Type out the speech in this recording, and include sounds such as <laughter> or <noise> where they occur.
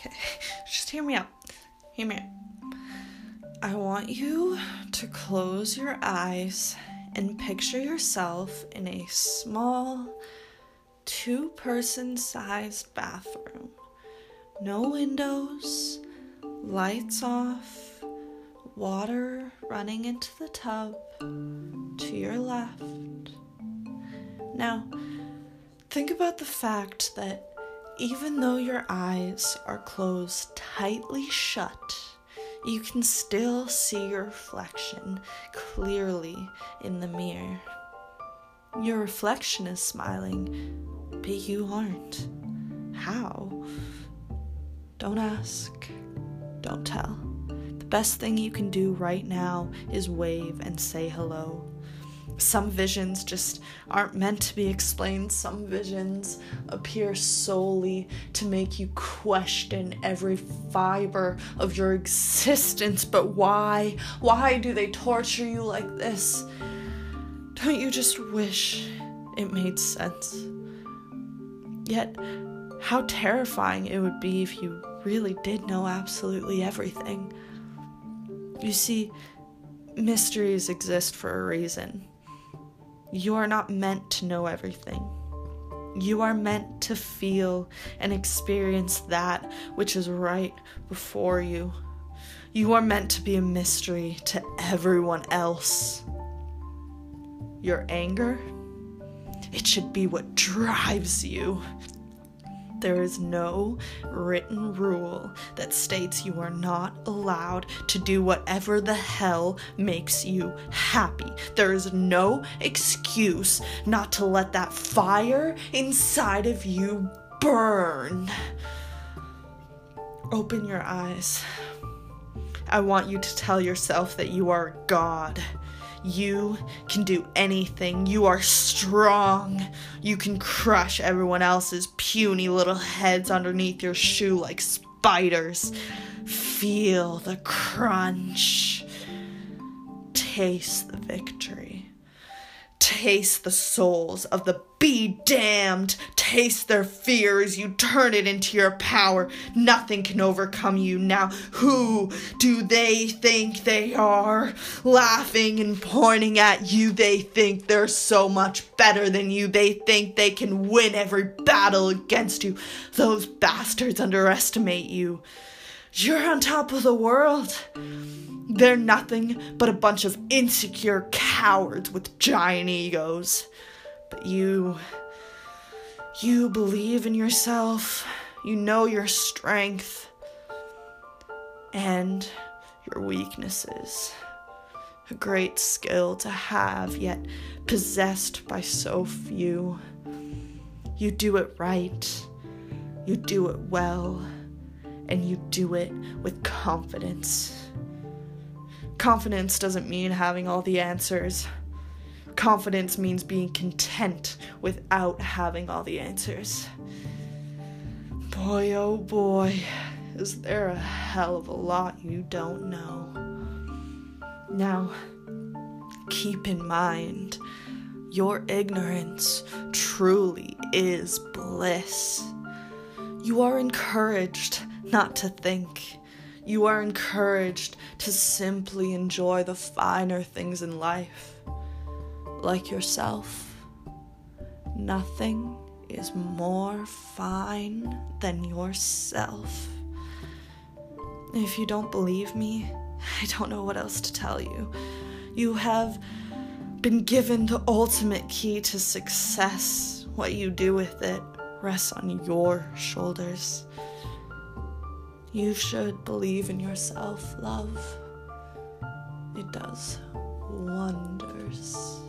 Okay, <laughs> just hear me out. Hear me out. I want you to close your eyes and picture yourself in a small, two person sized bathroom. No windows, lights off, water running into the tub to your left. Now, think about the fact that even though your eyes are closed tightly shut, you can still see your reflection clearly in the mirror. Your reflection is smiling, but you aren't. How? Don't ask, don't tell. The best thing you can do right now is wave and say hello. Some visions just aren't meant to be explained. Some visions appear solely to make you question every fiber of your existence. But why? Why do they torture you like this? Don't you just wish it made sense? Yet, how terrifying it would be if you really did know absolutely everything. You see, mysteries exist for a reason. You are not meant to know everything. You are meant to feel and experience that which is right before you. You are meant to be a mystery to everyone else. Your anger, it should be what drives you. There is no written rule that states you are not allowed to do whatever the hell makes you happy. There is no excuse not to let that fire inside of you burn. Open your eyes. I want you to tell yourself that you are God. You can do anything. You are strong. You can crush everyone else's puny little heads underneath your shoe like spiders. Feel the crunch. Taste the victory. Taste the souls of the be damned. Taste their fears. You turn it into your power. Nothing can overcome you now. Who do they think they are? Laughing and pointing at you, they think they're so much better than you. They think they can win every battle against you. Those bastards underestimate you. You're on top of the world. They're nothing but a bunch of insecure cowards with giant egos. But you. You believe in yourself. You know your strength. And your weaknesses. A great skill to have, yet possessed by so few. You do it right. You do it well. And you do it with confidence. Confidence doesn't mean having all the answers. Confidence means being content without having all the answers. Boy, oh boy, is there a hell of a lot you don't know. Now, keep in mind, your ignorance truly is bliss. You are encouraged not to think. You are encouraged to simply enjoy the finer things in life like yourself. Nothing is more fine than yourself. If you don't believe me, I don't know what else to tell you. You have been given the ultimate key to success. What you do with it rests on your shoulders. You should believe in yourself, love. It does wonders.